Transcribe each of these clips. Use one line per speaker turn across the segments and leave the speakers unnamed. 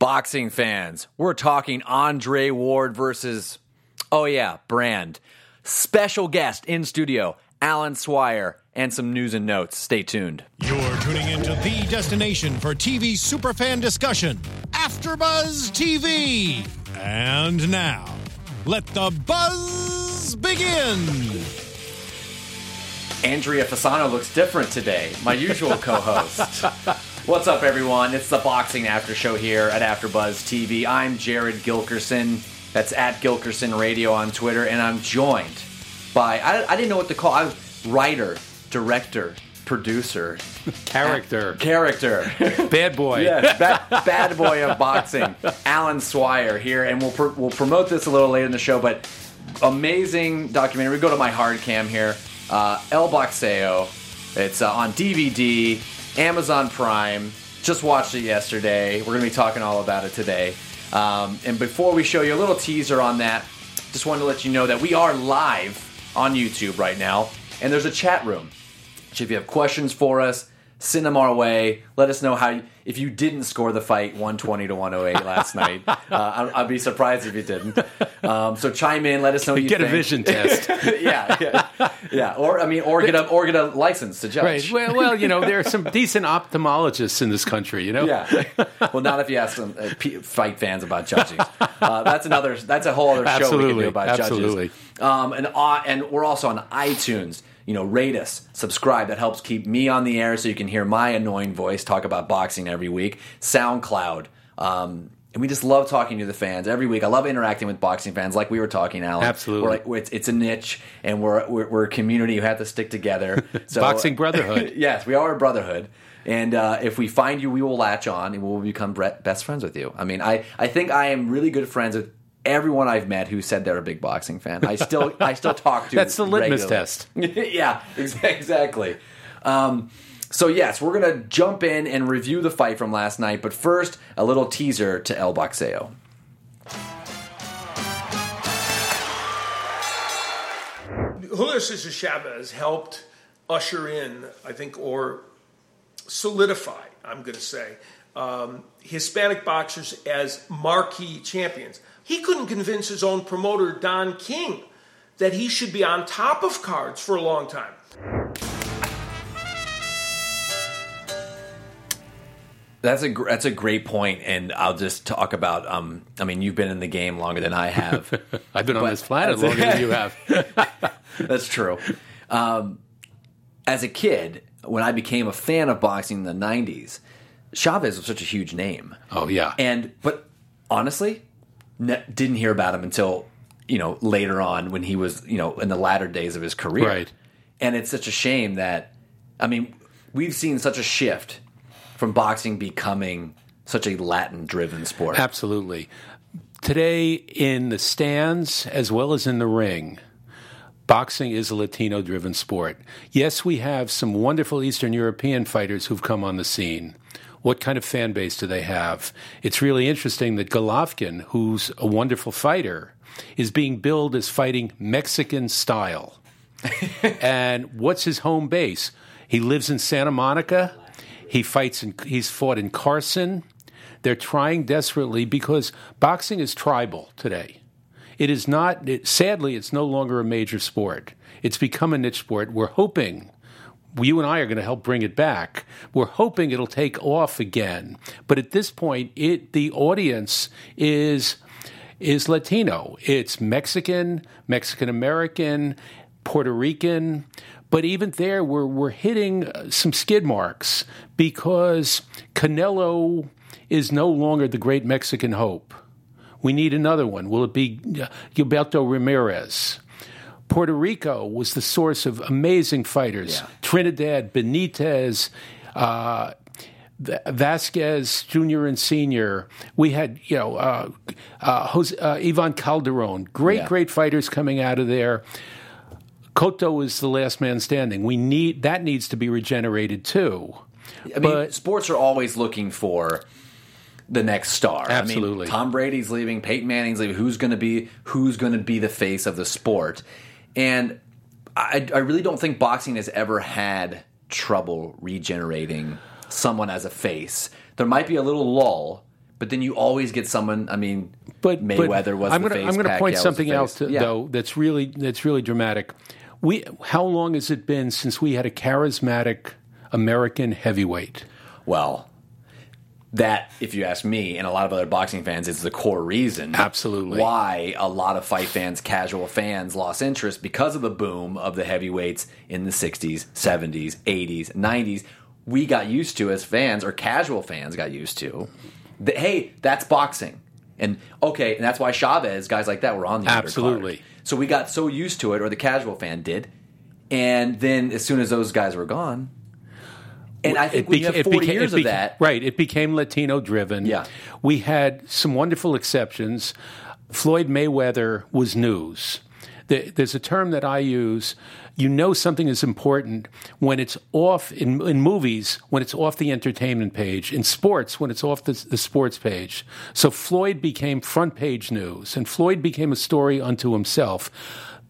Boxing fans, we're talking Andre Ward versus, oh yeah, Brand. Special guest in studio, Alan Swyer, and some news and notes. Stay tuned.
You're tuning into the destination for TV superfan discussion, AfterBuzz TV. And now, let the buzz begin.
Andrea Fasano looks different today, my usual co-host. What's up, everyone? It's the Boxing After Show here at AfterBuzz TV. I'm Jared Gilkerson. That's at Gilkerson Radio on Twitter, and I'm joined by I, I didn't know what to call. I was writer, director, producer,
Character.
character.
Bad boy.
Yes, bad, bad boy of boxing, Alan Swyer here, and we'll pr- we'll promote this a little later in the show. But amazing documentary. We go to my hard cam here, uh, El Boxeo. It's uh, on DVD, Amazon Prime. Just watched it yesterday. We're gonna be talking all about it today. Um, and before we show you a little teaser on that, just wanted to let you know that we are live on YouTube right now, and there's a chat room. So if you have questions for us, send them our way. Let us know how you, if you didn't score the fight 120 to 108 last night. Uh, I'd, be surprised if you didn't. Um, so chime in. Let us know. What you
Get a vision test.
yeah, yeah, yeah. Or I mean, or get a or get a license to judge.
right. Well, well, you know, there are some decent ophthalmologists in this country, you know?
Yeah. Well, not if you ask some uh, P- fight fans about judging. Uh, that's another. That's a whole other show we can do about
Absolutely.
judges. Um, and uh, and we're also on iTunes. You know, rate us, subscribe. That helps keep me on the air, so you can hear my annoying voice talk about boxing every week. SoundCloud. Um, and we just love talking to the fans every week. I love interacting with boxing fans, like we were talking, Alan.
Absolutely.
We're like, it's, it's a niche, and we're, we're we're a community who have to stick together. So,
Boxing brotherhood.
yes, we are a brotherhood. And uh, if we find you, we will latch on and we'll become best friends with you. I mean, I, I think I am really good friends with everyone I've met who said they're a big boxing fan. I still I still talk to.
That's the litmus
regularly.
test.
yeah, exactly. Um, so yes, we're gonna jump in and review the fight from last night. But first, a little teaser to El Boxeo.
Julio Cesar Chavez helped usher in, I think, or solidify, I'm going to say, um, Hispanic boxers as marquee champions. He couldn't convince his own promoter, Don King, that he should be on top of cards for a long time.
That's a that's a great point, and I'll just talk about. Um, I mean, you've been in the game longer than I have.
I've been on
But-
this planet longer than you have.
That's true. Um, as a kid, when I became a fan of boxing in the '90s, Chavez was such a huge name.
Oh, yeah.
And but honestly, ne- didn't hear about him until you know later on when he was you know in the latter days of his career.
Right.
And it's such a shame that I mean we've seen such a shift from boxing becoming such a Latin-driven sport.
Absolutely. Today, in the stands as well as in the ring, boxing is a Latino driven sport. Yes, we have some wonderful Eastern European fighters who've come on the scene. What kind of fan base do they have? It's really interesting that Golovkin, who's a wonderful fighter, is being billed as fighting Mexican style. and what's his home base? He lives in Santa Monica. He fights in, he's fought in Carson. They're trying desperately because boxing is tribal today. It is not, it, sadly, it's no longer a major sport. It's become a niche sport. We're hoping, you and I are going to help bring it back. We're hoping it'll take off again. But at this point, it, the audience is, is Latino. It's Mexican, Mexican American, Puerto Rican. But even there, we're, we're hitting uh, some skid marks because Canelo is no longer the great Mexican hope. We need another one. Will it be uh, Gilberto Ramirez? Puerto Rico was the source of amazing fighters.
Yeah.
Trinidad, Benitez, uh, Vasquez Jr. and Senior. We had, you know, uh, uh, Jose, uh, Ivan Calderon. Great,
Yeah.
great fighters coming out of there. Cotto is the last man standing. We need that needs to be regenerated too.
I mean,
But-
sports are always looking for the next star. I
Absolutely.
mean, Tom Brady's leaving, Peyton Manning's leaving. Who's going to be who's going to be the face of the sport? And I, I really don't think boxing has ever had trouble regenerating someone as a face. There might be a little lull, But then you always get someone. I mean,
but
Mayweather
but
was
I'm going to point something out to,
Yeah.
though that's really that's really dramatic. We how long has it been since we had a charismatic American heavyweight?
Well, that, if you ask me and a lot of other boxing fans, is the core reason.
Absolutely.
Why a lot of fight fans, casual fans, lost interest because of the boom of the heavyweights in the 60s, 70s, 80s, 90s. We got used to as fans, or casual fans got used to, that, hey, that's boxing. And okay, and that's why Chavez, guys like that, were on the undercard.
Absolutely.
So we got so used to it, or the casual fan did. And then as soon as those guys were gone, and I think when you
beca-
have 40
beca-
years
it
of that,
right? It became Latino driven.
Yeah.
we had some wonderful exceptions. Floyd Mayweather was news. There's a term that I use. You know something is important when it's off in, in movies, when it's off the entertainment page, in sports, when it's off the, the sports page. So Floyd became front page news, and Floyd became a story unto himself.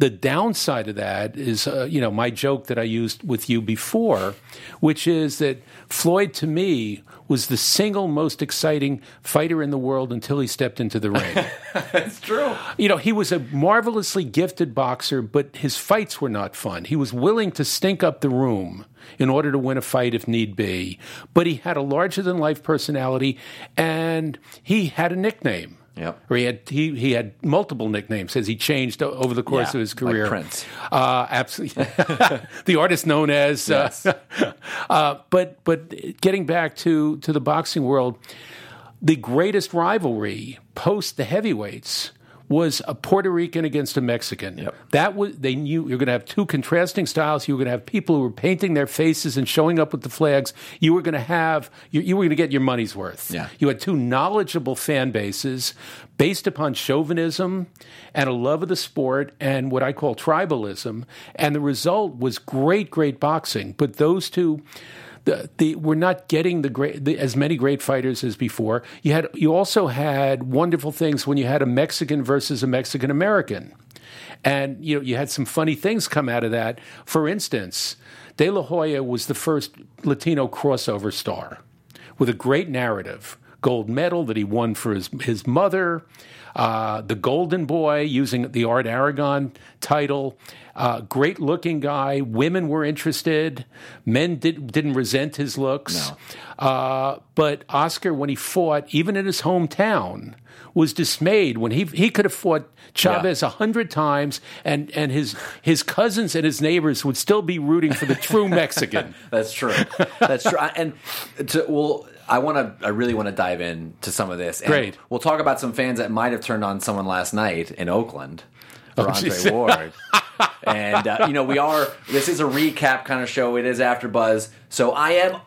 The downside of that is, uh, you know, my joke that I used with you before, which is that Floyd to me was the single most exciting fighter in the world until he stepped into the ring.
That's true.
you know, he was a marvelously gifted boxer, but his fights were not fun. He was willing to stink up the room in order to win a fight if need be, but he had a larger than life personality and he had a nickname.
Yep.
Or he had he, he had multiple nicknames as he changed over the course
Yeah,
of his
like
career.
Prince.
Uh, absolutely, the artist known as.
Yes.
Uh, uh, but but getting back to to the boxing world, the greatest rivalry post the heavyweights was a Puerto Rican against a Mexican.
Yep.
That was they knew you're going to have two contrasting styles. You were going to have people who were painting their faces and showing up with the flags. You were going to have you, you were going to get your money's worth.
Yeah.
You had two knowledgeable fan bases based upon chauvinism and a love of the sport and what I call tribalism. And the result was great, great boxing. But those two the, the we're not getting the great the, as many great fighters as before. You had you also had wonderful things when you had a Mexican versus a Mexican American, and you know you had some funny things come out of that. For instance, De La Hoya was the first Latino crossover star with a great narrative, gold medal that he won for his his mother. Uh, the Golden Boy using the Art Aragon title. Uh, great looking guy. Women were interested. Men did, didn't resent his looks. Uh, but Oscar, when he fought, even in his hometown, was dismayed when he he could have fought Chavez a hundred times, and, and his his cousins and his neighbors would still be rooting for the true Mexican.
That's true. That's true. And to, well, I want to. I really want to dive in to some of this. And
Great.
We'll talk about some fans that might have turned on someone last night in Oakland for
Oh,
Andre. Ward. and uh, you know, we are. This is a recap kind of show. It is AfterBuzz, so I am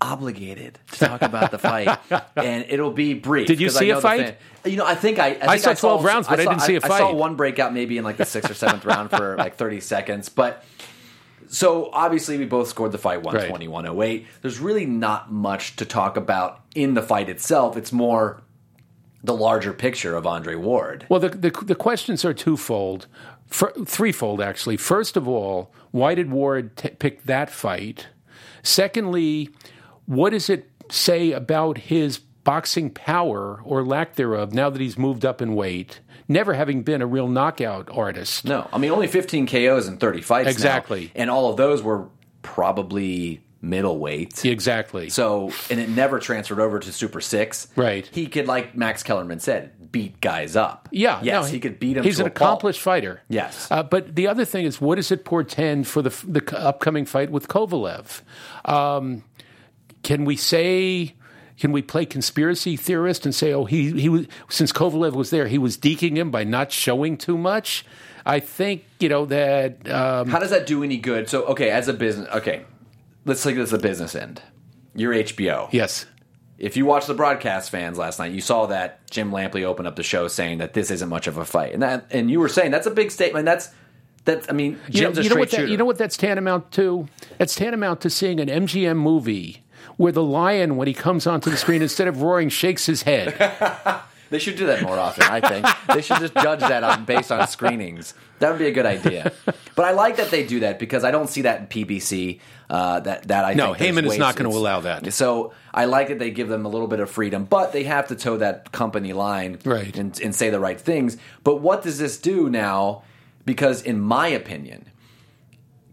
obligated to talk about the fight, and it'll be brief.
Did you see a fight?
fan- You know, I think I. I, think
saw 12 rounds, but I
saw-
didn't see a
I saw one breakout maybe in like the sixth or seventh round for like thirty seconds, but. So obviously we both scored the fight 120 108. There's really not much to talk about in the fight itself. It's more the larger picture of Andre Ward.
Well, the, the, the questions are twofold, Fir- threefold actually. First of all, why did Ward t- pick that fight? Secondly, what does it say about his boxing power or lack thereof now that he's moved up in weight, never having been a real knockout artist?
No, I mean only 15 KOs in 30 fights now,
Exactly.
and all of those were probably middleweight.
Exactly.
So, and it never transferred over to Super Six.
Right.
He could, like Max Kellerman said, beat guys up.
Yeah,
Yes,
no,
he could beat him.
He's an accomplished fighter.
Yes.
uh, but the other thing is, what does it portend for the the upcoming fight with Kovalev? Um, can we say? Can we play conspiracy theorist and say, oh, he he was since Kovalev was there, he was deking him by not showing too much? I think you know that. Um,
How does that do any good? So, okay, as a business, okay, let's take this a business end. You're HBO.
yes,
If you watched the broadcast fans last night, you saw that Jim Lampley opened up the show saying that this isn't much of a fight, and that, and you were saying that's a big statement. That's that's. I mean,
you know,
Jim's a
you know what that, you know what that's tantamount to? That's tantamount to seeing an MGM movie where the lion, when he comes onto the screen, instead of roaring, shakes his head.
They should do that more often. I think they should just judge that on, based on screenings. That would be a good idea. But I like that they do that because I don't see that in PBC. Uh, that that I
No,
think
Haymon is not gonna allow that.
So I like that they give them a little bit of freedom, but they have to toe that company line
Right.
and, and say the right things. But what does this do now? Because in my opinion,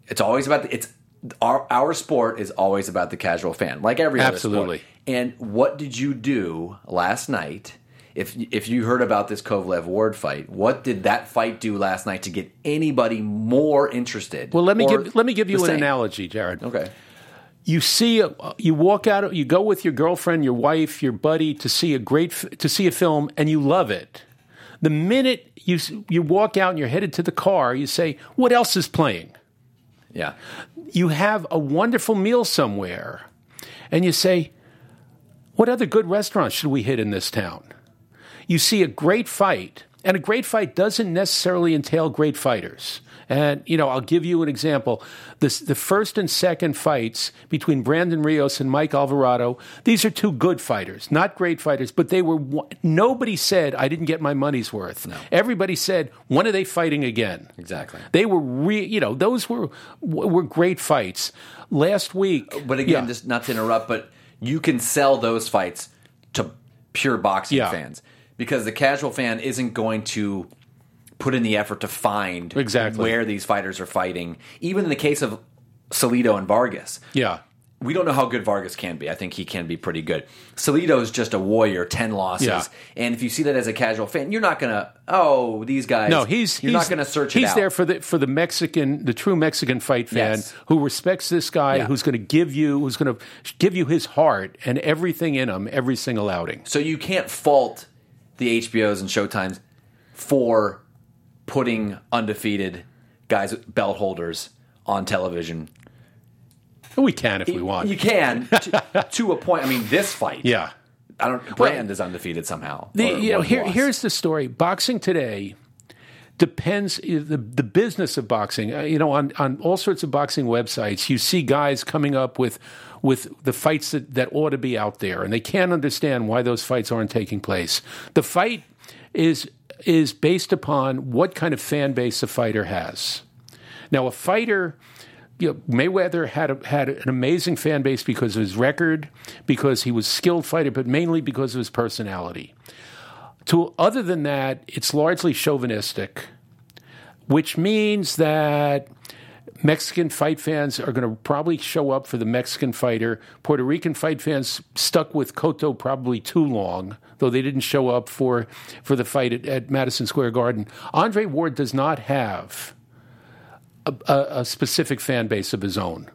it's always about the, it's our our sport is always about the casual fan, like every other
Absolutely.
And what did you do last night? If if you heard about this Kovalev Ward fight, what did that fight do last night to get anybody more interested?
Well, let me give let me give you an
same?
analogy, Jared.
Okay.
you see a, you walk out you go with your girlfriend your wife your buddy to see a great to see a film and you love it the minute you you walk out and you're headed to the car you say what else is playing
Yeah.
you have a wonderful meal somewhere and you say what other good restaurants should we hit in this town you see a great fight and a great fight doesn't necessarily entail great fighters. And you know i'll give you an example. This, the first and second fights between brandon rios and mike alvarado these are two good fighters not great fighters but they were nobody said i didn't get my money's worth. Everybody said when are they fighting again?
Exactly.
they were re, you know those were were great fights. Last week uh,
But again,
yeah.
just not to interrupt, but you can sell those fights to pure boxing
Yeah.
fans because the casual fan isn't going to put in the effort to find
Exactly.
where these fighters are fighting. Even in the case of Salido and Vargas,
yeah
we don't know how good Vargas can be. I think he can be pretty good. Salido is just a warrior, ten losses,
Yeah.
and if you see that as a casual fan, you're not gonna. Oh, these guys.
No, he's
you're
he's,
not gonna search. it
He's there for the for the Mexican, the true Mexican fight fan
Yes.
who respects this guy,
Yeah.
who's going to give you, who's going to give you his heart and everything in him every single outing.
So you can't fault the HBOs and Showtimes for putting undefeated guys, belt holders on television.
We can if we want.
You can to, to a point. I mean, this fight.
yeah.
I don't. Brand is undefeated somehow.
The,
or
you know, here, here's the story. Boxing today depends the the business of boxing. Uh, you know, on on all sorts of boxing websites, you see guys coming up with with the fights that, that ought to be out there, and they can't understand why those fights aren't taking place. The fight is is based upon what kind of fan base a fighter has. Now, a fighter, you know, Mayweather had a, had an amazing fan base because of his record, because he was skilled fighter, but mainly because of his personality. To other than that, it's largely chauvinistic, which means that Mexican fight fans are going to probably show up for the Mexican fighter. Puerto Rican fight fans stuck with Cotto probably too long, though they didn't show up for for the fight at, at Madison Square Garden. Andre Ward does not have a, a, a specific fan base of his own,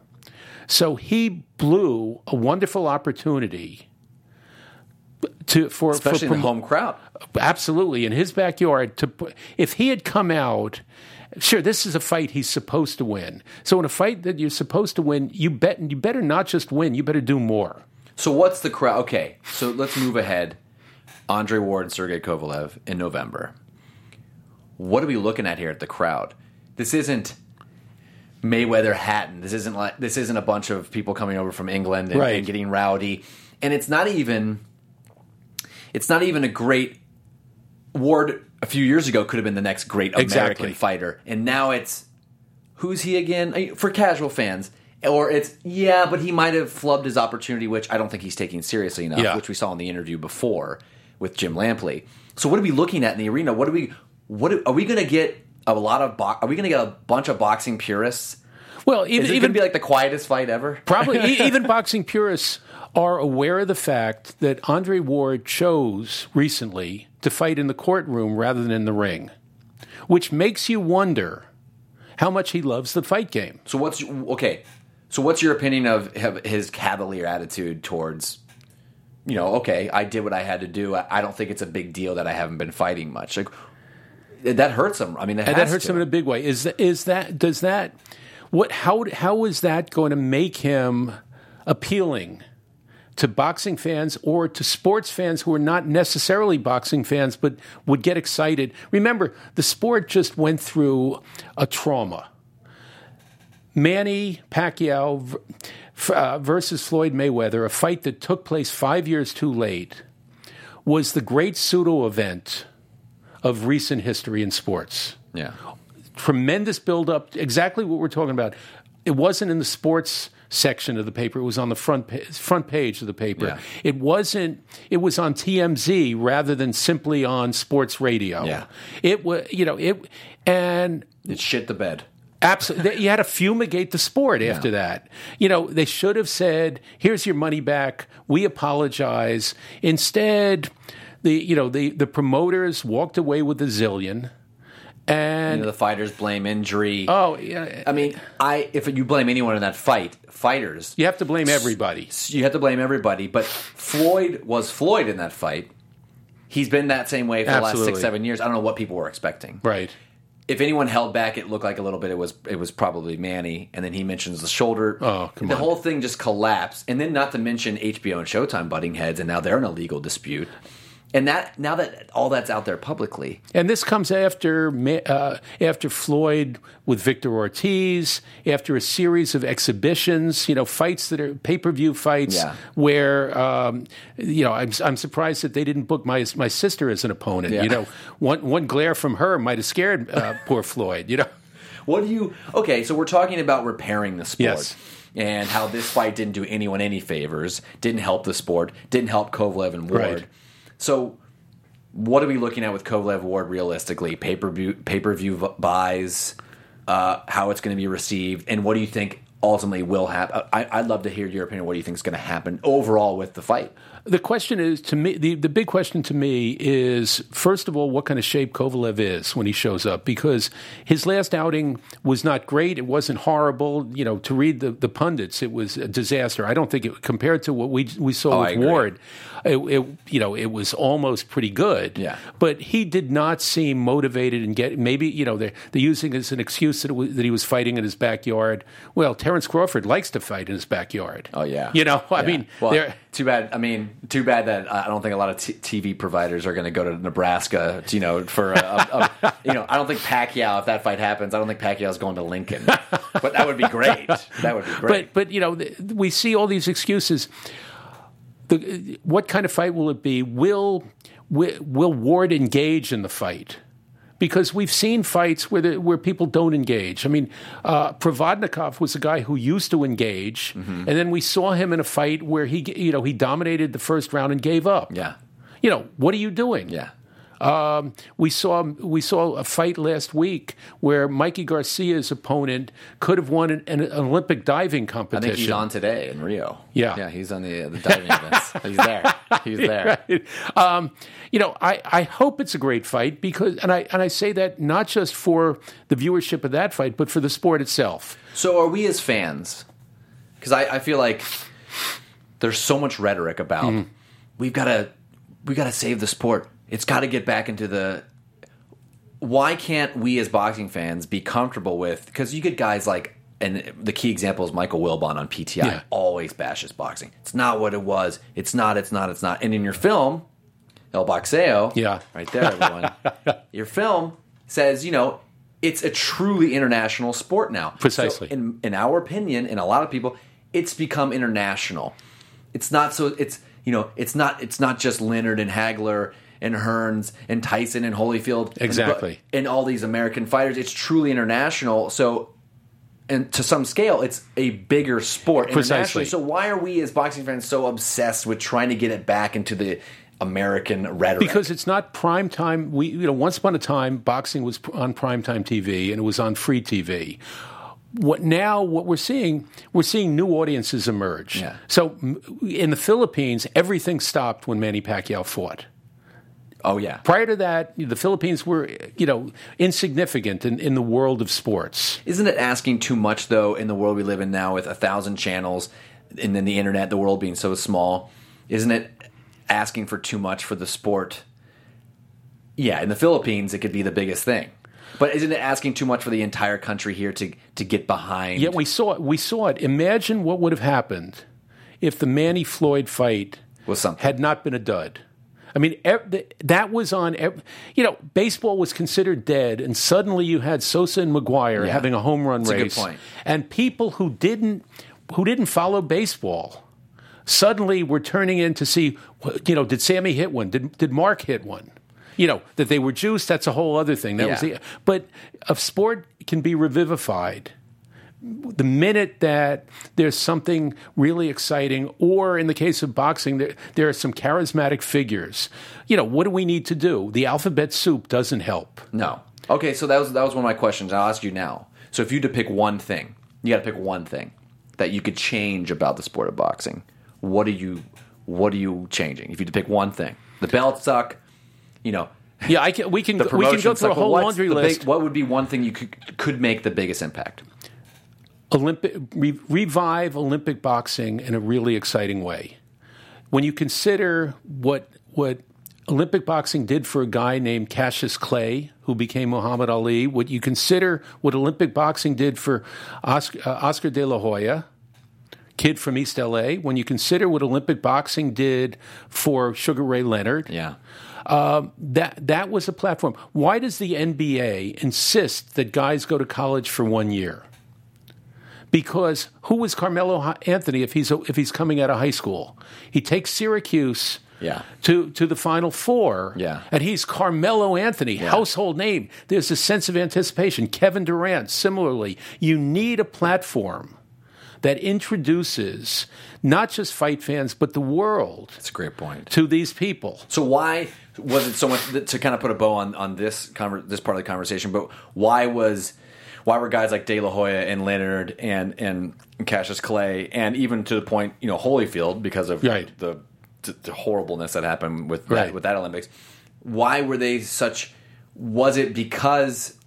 so he blew a wonderful opportunity. To, for,
especially
for
in the home crowd.
absolutely in his backyard to if he had come out sure this is a fight he's supposed to win so in a fight that you're supposed to win you bet you better not just win you better do more
So what's the crowd? Okay, so let's move ahead. Andre Ward and Sergey Kovalev in November. What are we looking at here at the crowd? This isn't Mayweather Hatton. This isn't like this isn't a bunch of people coming over from England and,
Right.
and getting rowdy. And it's not even it's not even a great Ward a few years ago could have been the next great American
Exactly.
fighter. And now it's who's he again? I- For casual fans. Or it's yeah, but he might have flubbed his opportunity, which I don't think he's taking seriously enough,
Yeah.
which we saw in the interview before with Jim Lampley. So what are we looking at in the arena? What are we? What are, are we going to get? A lot of bo- are we going to get a bunch of boxing purists?
well
Is
even,
it going
even
be like the quietest fight ever?
probably even boxing purists are aware of the fact that Andre Ward chose recently to fight in the courtroom rather than in the ring which makes you wonder how much he loves the fight game
So what's okay? So what's your opinion of his cavalier attitude towards? You know, okay, I did what I had to do. I don't think it's a big deal that I haven't been fighting much. Like that hurts him. I mean,
that hurts
to.
him in a big way. Is is that does that what how how is that going to make him appealing to boxing fans or to sports fans who are not necessarily boxing fans but would get excited? Remember, the sport just went through a trauma. Manny Pacquiao uh, versus Floyd Mayweather, a fight that took place five years too late, was the great pseudo event of recent history in sports.
Yeah.
Tremendous build up, exactly what we're talking about. It wasn't in the sports section of the paper. It was on the front pa- front page of the paper.
Yeah.
It wasn't. It was on TMZ rather than simply on sports radio.
Yeah.
It was. You know. It and
It shit the bed.
Absolutely. You had to fumigate the sport after
Yeah.
that. You know, they should have said, here's your money back. We apologize. Instead, the you know, the, the promoters walked away with a zillion. And
You know, the fighters blame injury.
oh yeah,
I mean, I if you blame anyone in that fight, fighters,
you have to blame everybody.
you have to blame everybody. But Floyd was Floyd in that fight. He's been that same way for the last six, seven years. I don't know what people were expecting.
Right.
If anyone held back, it looked like a little bit. It was it was probably Manny, and then he mentions the shoulder.
Oh, come
the
on.
whole thing just collapsed. And then, not to mention HBO and Showtime butting heads, and now they're in a legal dispute. And that now that all that's out there publicly,
And this comes after uh, after Floyd with Victor Ortiz, after a series of exhibitions, you know, fights that are pay per view fights,
Yeah.
where um, you know I'm I'm surprised that they didn't book my my sister as an opponent.
Yeah.
You know, one one glare from her might have scared uh, poor Floyd. You know,
What do you? Okay, so we're talking about repairing the sport.
Yes.
And how this fight didn't do anyone any favors, didn't help the sport, didn't help Kovalev and Ward.
Right.
So, what are we looking at with Kovalev Ward realistically? Pay per view, pay per view buys, uh, how it's going to be received, and what do you think ultimately will happen? I, I'd love to hear your opinion. What do you think is going to happen overall with the fight?
The question is to me the, the big question to me is first of all what kind of shape Kovalev is when he shows up? Because his last outing was not great. It wasn't horrible. You know to read the, the pundits it was a disaster. I don't think it compared to what we we saw
Oh,
with. Ward it, it you know it was almost pretty good.
Yeah.
but he did not seem motivated and get maybe you know they're, they're using it as an excuse that, it was, that he was fighting in his backyard. Well Terrence Crawford likes to fight in his backyard.
Oh yeah,
you know I
Yeah.
mean
well,
they're
too bad. I mean, too bad that I don't think a lot of t- TV providers are going to go to Nebraska. You know, for a, a, a, you know, I don't think Pacquiao. If that fight happens, I don't think Pacquiao's going to Lincoln. But that would be great. That would be great.
But but you know th- we see all these excuses. The, what kind of fight will it be? Will will, will Ward engage in the fight? Because we've seen fights where the, where people don't engage. I mean, uh, Provodnikov was a guy who used to engage,
Mm-hmm.
and then we saw him in a fight where he you know he dominated the first round and gave up.
yeah,
You know what are you doing?
yeah.
Um, we saw we saw a fight last week where Mikey Garcia's opponent could have won an, an Olympic diving
I
competition.
think he's on today in Rio.
Yeah.
yeah, he's on the the diving events. He's there. He's there.
Right. Um, you know, I, I hope it's a great fight because, and I and I say that not just for the viewership of that fight, but for the sport itself.
So are we as fans? Because I, I feel like there's so much rhetoric about
Mm-hmm.
we've got to we've got to save the sport. It's got to get back into the. Why can't we as boxing fans be comfortable with? Because you get guys like, and the key example is Michael Wilbon on PTI.
Yeah.
Always bashes boxing. It's not what it was. It's not. It's not. It's not. And in your film, El Boxeo,
Yeah.
right there, everyone. your film says, you know, it's a truly international sport now.
Precisely.
So in in our opinion, in a lot of people, it's become international. It's not so. It's you know, it's not. It's not just Leonard and Hagler and Hearns and Tyson and Holyfield.
Exactly.
And, all these American fighters. It's truly international. So. And to some scale, it's a bigger sport
Precisely.
internationally. So why are we as boxing fans so obsessed with trying to get it back into the American rhetoric?
Because it's not prime time. We, you know, once upon a time, boxing was on prime time TV and it was on free TV. What now? What we're seeing, we're seeing new audiences emerge.
Yeah.
So in the Philippines, everything stopped when Manny Pacquiao fought.
Oh yeah,
Prior to that, the Philippines were, you know, insignificant in, in the world of sports.
Isn't it asking too much though in the world we live in now with a thousand channels and then the internet, the world being so small? Isn't it asking for too much for the sport? Yeah, in the Philippines it could be the biggest thing. But isn't it asking too much for the entire country here to to get behind?
Yeah, we saw it. We saw it. Imagine what would have happened if the Manny Floyd fight
Was something.
had not been a dud. I mean, that was on. You know, baseball was considered dead, and suddenly you had Sosa and McGwire
Yeah.
having a home run
That's a good
race,
point.
and people who didn't who didn't follow baseball Suddenly, we're turning in to see, you know, did Sammy hit one? Did did Mark hit one? You know that they were juiced. That's a whole other thing. That was the, but a sport can be revivified the minute that there's something really exciting, or in the case of boxing, there, there are some charismatic figures. You know, what do we need to do? The alphabet soup doesn't help.
No. Okay, so that was that was one of my questions. I'll ask you now. So if you had to pick one thing, you got to pick one thing that you could change about the sport of boxing. What are you What are you changing? If you had to pick one thing, the belts suck. You know,
Yeah, I can, we can we can go through a whole laundry
the big-
list.
what would be one thing you could could make the biggest impact?
Olympic re, revive Olympic boxing in a really exciting way. When you consider what what Olympic boxing did for a guy named Cassius Clay, who became Muhammad Ali, what you consider what Olympic boxing did for Oscar, uh, Oscar De La Hoya, kid from East LA, when you consider what Olympic boxing did for Sugar Ray Leonard,
Yeah.
that that was a platform. Why does the NBA insist that guys go to college for one year? Because who is Carmelo Anthony if he's if he's coming out of high school? He takes Syracuse
Yeah.
to to the Final Four,
Yeah.
and he's Carmelo Anthony, household name. There's a sense of anticipation. Kevin Durant, similarly, you need a platform that introduces not just fight fans but the world
That's a great point.
to these people.
So why was it so much to kind of put a bow on on this conver- this part of the conversation? But why was why were guys like De La Hoya and Leonard and and Cassius Clay and even to the point you know Holyfield because of
Right.
the, the horribleness that happened with
Right.
that, with that Olympics? Why were they such? Was it because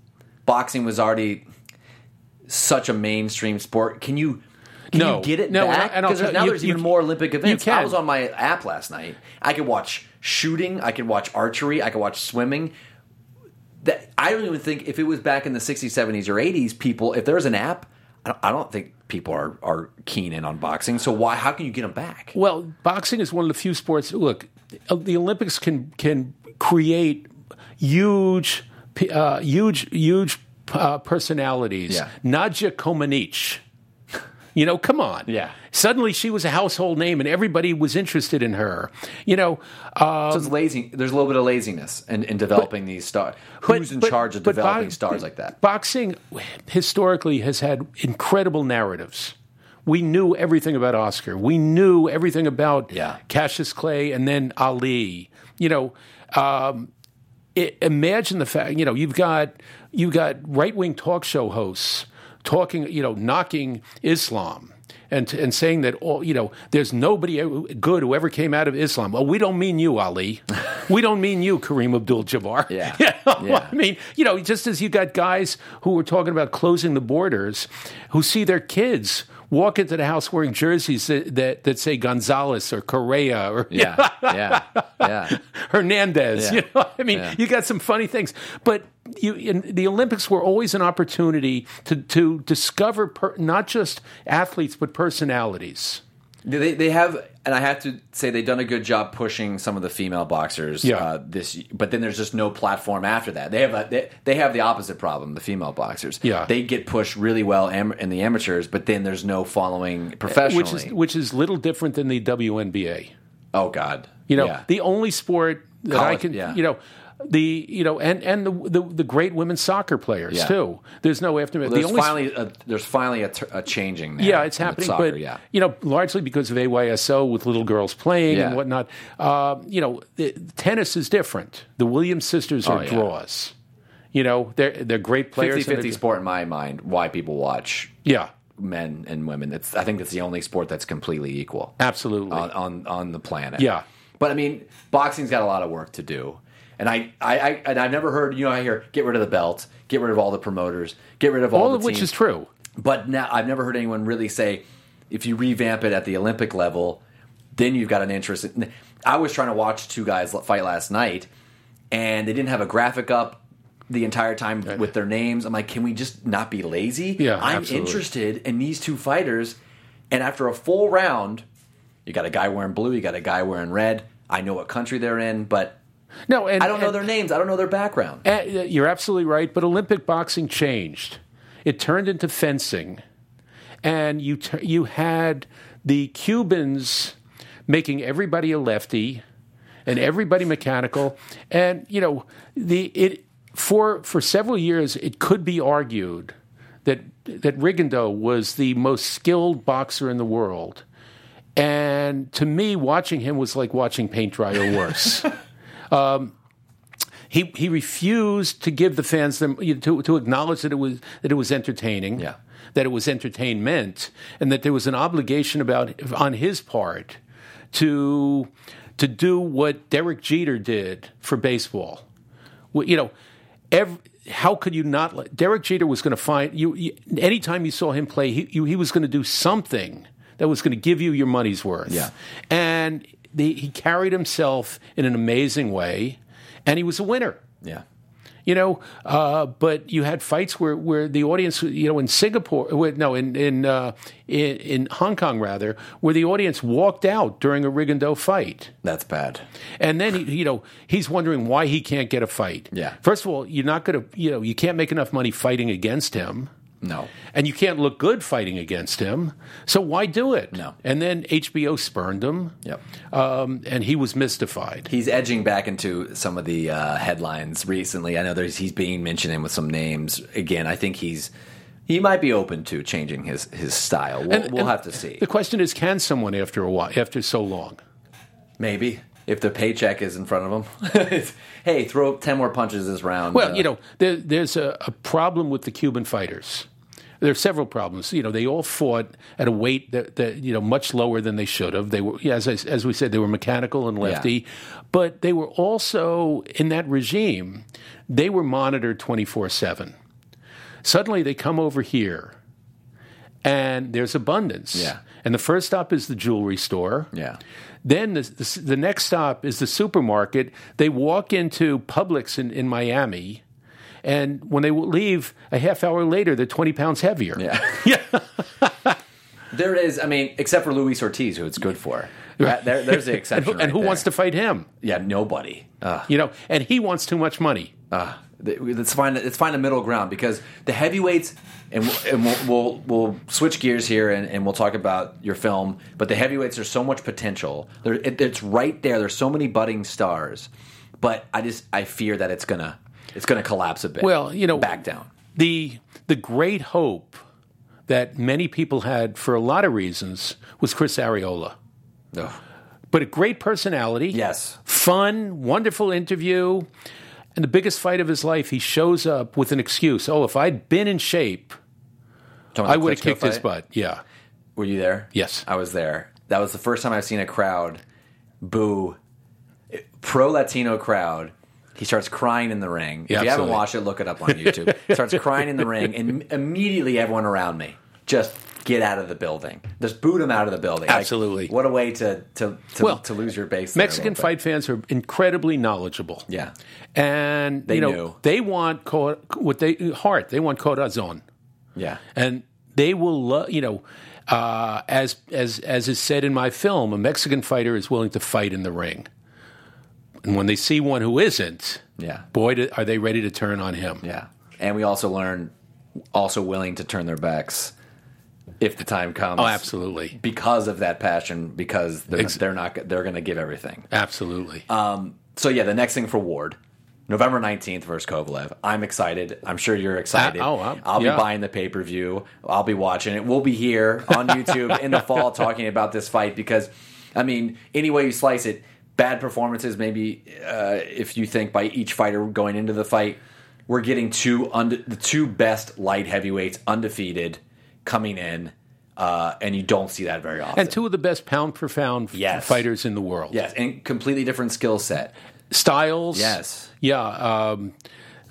boxing was already such a mainstream sport? Can you? Can
No.
you get it
No,
back? Because now
you-
there's
you-
even more Olympic events. I was on my app last night. I could watch shooting. I could watch archery. I could watch swimming. That I don't even think if it was back in the 60s, 70s, or 80s, people if there's an app, I don't, think people are, are keen in on boxing. So why? How can you get them back?
Well, boxing is one of the few sports. Look, the Olympics can can create huge, uh, huge, huge uh, personalities.
Yeah.
Nadia Comaneci. You know, come on.
Yeah.
Suddenly she was a household name and everybody was interested in her. You know, uh,
So it's lazy. There's a little bit of laziness in, in developing these stars.
but-
Who's in
but-
charge of developing stars like that?
Boxing historically has had incredible narratives. We knew everything about Oscar. We knew everything about
Yeah.
Cassius Clay and then Ali. You know, um, i imagine the fact. You know, you've got you've got right wing talk show hosts talking. You know, knocking Islam. And, and saying that all you know, there's nobody good who ever came out of Islam. Well, we don't mean you, Ali. we don't mean you, Kareem Abdul-Jabbar.
Yeah.
You know,
Yeah.
I mean, you know, just as you got guys who were talking about closing the borders, who see their kids walk into the house wearing jerseys that that, that say Gonzalez or Correa or
Yeah, yeah, yeah.
Hernandez.
Yeah.
You know, I mean, you got some funny things, but you, in, the Olympics were always an opportunity to to discover per, not just athletes but personalities.
They they have, and I have to say they've done a good job pushing some of the female boxers.
Yeah.
Uh, this, but then there's just no platform after that. They have a, they, they have the opposite problem. The female boxers.
Yeah.
They get pushed really well am, in the amateurs, but then there's no following professionally.
Which is which is little different than the WNBA.
oh God.
You know,
Yeah.
the only sport that I can,
yeah.
you know, the you know, and and the the, the great women's soccer players
Yeah.
too. There's no aftermath.
there's
the only
finally a, there's finally a, t- a changing. There
yeah, it's happening,
Soccer,
but
yeah.
you know, largely because of AYSO with little girls playing
Yeah.
and whatnot. Uh, you know, the, tennis is different. The Williams sisters are
Oh,
draws. You know, they're they're great players.
50-50
they're-
sport in my mind. Why people watch
Yeah,
men and women? It's I think that's the only sport that's completely equal.
absolutely.
on, on on the planet.
Yeah.
But I mean, boxing's got a lot of work to do. And I, I, I and I've never heard you know I hear get rid of the belt, get rid of all the promoters, get rid of all,
All
the
of which
teams.
is true.
But now I've never heard anyone really say if you revamp it at the Olympic level, then you've got an interest. In, I was trying to watch two guys fight last night, and they didn't have a graphic up the entire time with their names. I'm like, can we just not be lazy?
Yeah,
I'm
absolutely.
interested in these two fighters, and after a full round, you got a guy wearing blue, you got a guy wearing red. I know what country they're in, but
No, and
I don't know
and-
their names. I don't know their background.
Uh, You're absolutely right, but Olympic boxing changed. It turned into fencing, and you tur you had the Cubans making everybody a lefty and everybody mechanical. And you know, the it for for several years it could be argued that that Rigondeaux was the most skilled boxer in the world. And to me, watching him was like watching paint dry or worse. um, he he refused to give the fans them to to acknowledge that it was that it was entertaining.
Yeah.
That it was entertainment, and that there was an obligation about on his part to to do what Derek Jeter did for baseball. You know, every, how could you not? let- Derek Jeter was going to find you, you. Anytime you saw him play, he you, he was going to do something that was going to give you your money's worth.
Yeah.
and he carried himself in an amazing way, and he was a winner
Yeah.
you know. Uh, but you had fights where, where the audience, you know, in Singapore, where- no, in in, uh, in in Hong Kong rather, where the audience walked out during a Rigondeaux fight,
That's bad.
and then he, you know he's wondering why he can't get a fight.
Yeah.
First of all, you're not going to, you know, you can't make enough money fighting against him.
No.
And you can't look good fighting against him, so why do it?
No.
And then HBO spurned him.
Yep.
Um, and he was mystified.
He's edging back into some of the uh, headlines recently. I know there's he's being mentioned in with some names again. I think he's he might be open to changing his his style. We'll,
And-
we'll
and
have to see.
The question is, can someone after a while, after so long?
Maybe if the paycheck is in front of him. hey, throw ten more punches this round.
Well,
Uh,
you know, there, there's a, a problem with the Cuban fighters. There are several problems. You know, they all fought at a weight that, that you know much lower than they should have. They were, yeah, as I, as we said, they were mechanical and lefty, but they were also in that regime. They were monitored twenty four seven. Suddenly, they come over here, and there's abundance.
Yeah.
And the first stop is the jewelry store.
yeah,
Then the, the, the next stop is the supermarket. They walk into Publix in, in Miami, and when they leave, a half hour later, they're 20 pounds heavier.
yeah.
Yeah.
There is. I mean, except for Luis Ortiz, who it's good for. That- there, there's the
And
exception.
who, and who wants to fight him?
Yeah, nobody. Uh,
You know, and he wants too much money.
uh, let's find let's find a middle ground because the heavyweights and, we'll, and we'll, we'll we'll switch gears here and, and we'll talk about your film. But the heavyweights, there's so much potential. There, it, it's right there. There's so many budding stars. But I just I fear that it's gonna it's gonna collapse a bit.
Well, you know,
back down.
The the great hope that many people had for a lot of reasons was Chris Arreola.
Ugh.
But a great personality.
Yes.
Fun, wonderful interview. And the biggest fight of his life, he shows up with an excuse. Oh, if I'd been in shape, I would have kicked his butt. Yeah.
Were you there?
Yes.
I was there. That was the first time I've seen a crowd boo, pro Latino crowd. He starts crying in the ring.
Yeah,
if you haven't watched it, look it up on YouTube. starts crying in the ring, and immediately everyone around me just get out of the building. Just boot him out of the building. Like,
Absolutely.
what a way to to to,
Well,
to lose your base.
Mexican fight fans are incredibly knowledgeable.
Yeah.
And
They
you know,
knew.
they want co- what they heart. They want corazon.
Yeah.
and they will lo- you know uh, as as as is said in my film a mexican fighter is willing to fight in the ring and when they see one who isn't
Yeah.
boy do- are they ready to turn on him
Yeah. And we also learn also willing to turn their backs if the time comes.
oh absolutely
Because of that passion, because they're,
Ex-
they're not they're going to give everything.
absolutely
Um, so yeah, the next thing for Ward, November nineteenth versus Kovalev. I'm excited. I'm sure you're excited.
Uh, oh, I'm-
I'll be
yeah.
buying the pay per view. I'll be watching it. We'll be here on YouTube in the fall talking about this fight because, I mean, any way you slice it, bad performances. Maybe uh, if you think by each fighter going into the fight, we're getting two the two best light heavyweights undefeated coming in, uh, and you don't see that very often.
and two of the best pound for pound
Yes.
fighters in the world
yes, and completely different skill set.
styles
Yes.
yeah um,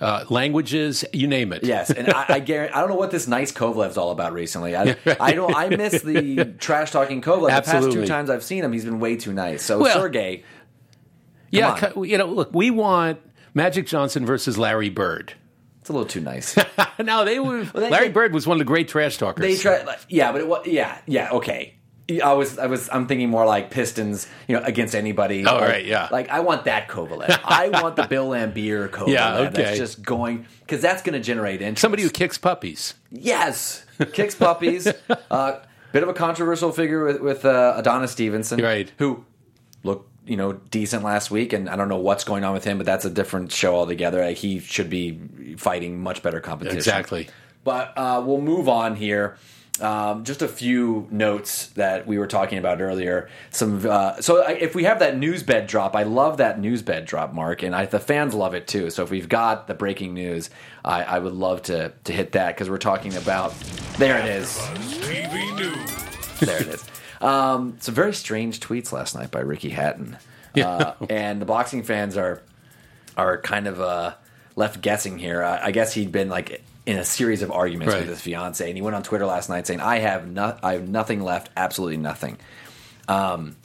uh, languages you name it
Yes, and I, I guarantee I don't know what this nice Kovalev's all about recently. I, I don't. I miss the trash talking Kovalev. The past two times I've seen him, he's been way too nice. So
Well-
Sergey,
yeah
on.
you know look we want magic johnson versus larry bird
it's a little too nice.
no they were
they-
larry
they-
bird was one of the great trash talkers
they try, yeah, but it was, yeah, yeah, okay. I was, I was, I'm thinking more like Pistons, you know, against anybody.
Oh,
like,
right, yeah.
Like I want that Kovalev. I want the Bill Laimbeer Kovalev.
Yeah,
That's
okay.
just going because that's going to generate interest.
somebody who kicks puppies
Yes, kicks puppies. uh, bit of a controversial figure with, with uh, Adonis Stevenson,
Right.
Who looked you know decent last week, and I don't know what's going on with him, but that's a different show altogether. Like, he should be fighting much better competition.
Exactly.
But uh, we'll move on here. Um, just a few notes that we were talking about earlier. Some uh, so I, if we have that news bed drop, I love that news bed drop, Mark, and I, the fans love it too. So if we've got the breaking news, I, I would love to to hit that because we're talking about. There it is.
TV News.
There it is. Um, some very strange tweets last night by Ricky Hatton, uh, and the boxing fans are are kind of uh, left guessing here. I, I guess he'd been like in a series of arguments
Right.
with his fiance, and he went on Twitter last night saying, "I have no, I have nothing left, absolutely nothing." Um,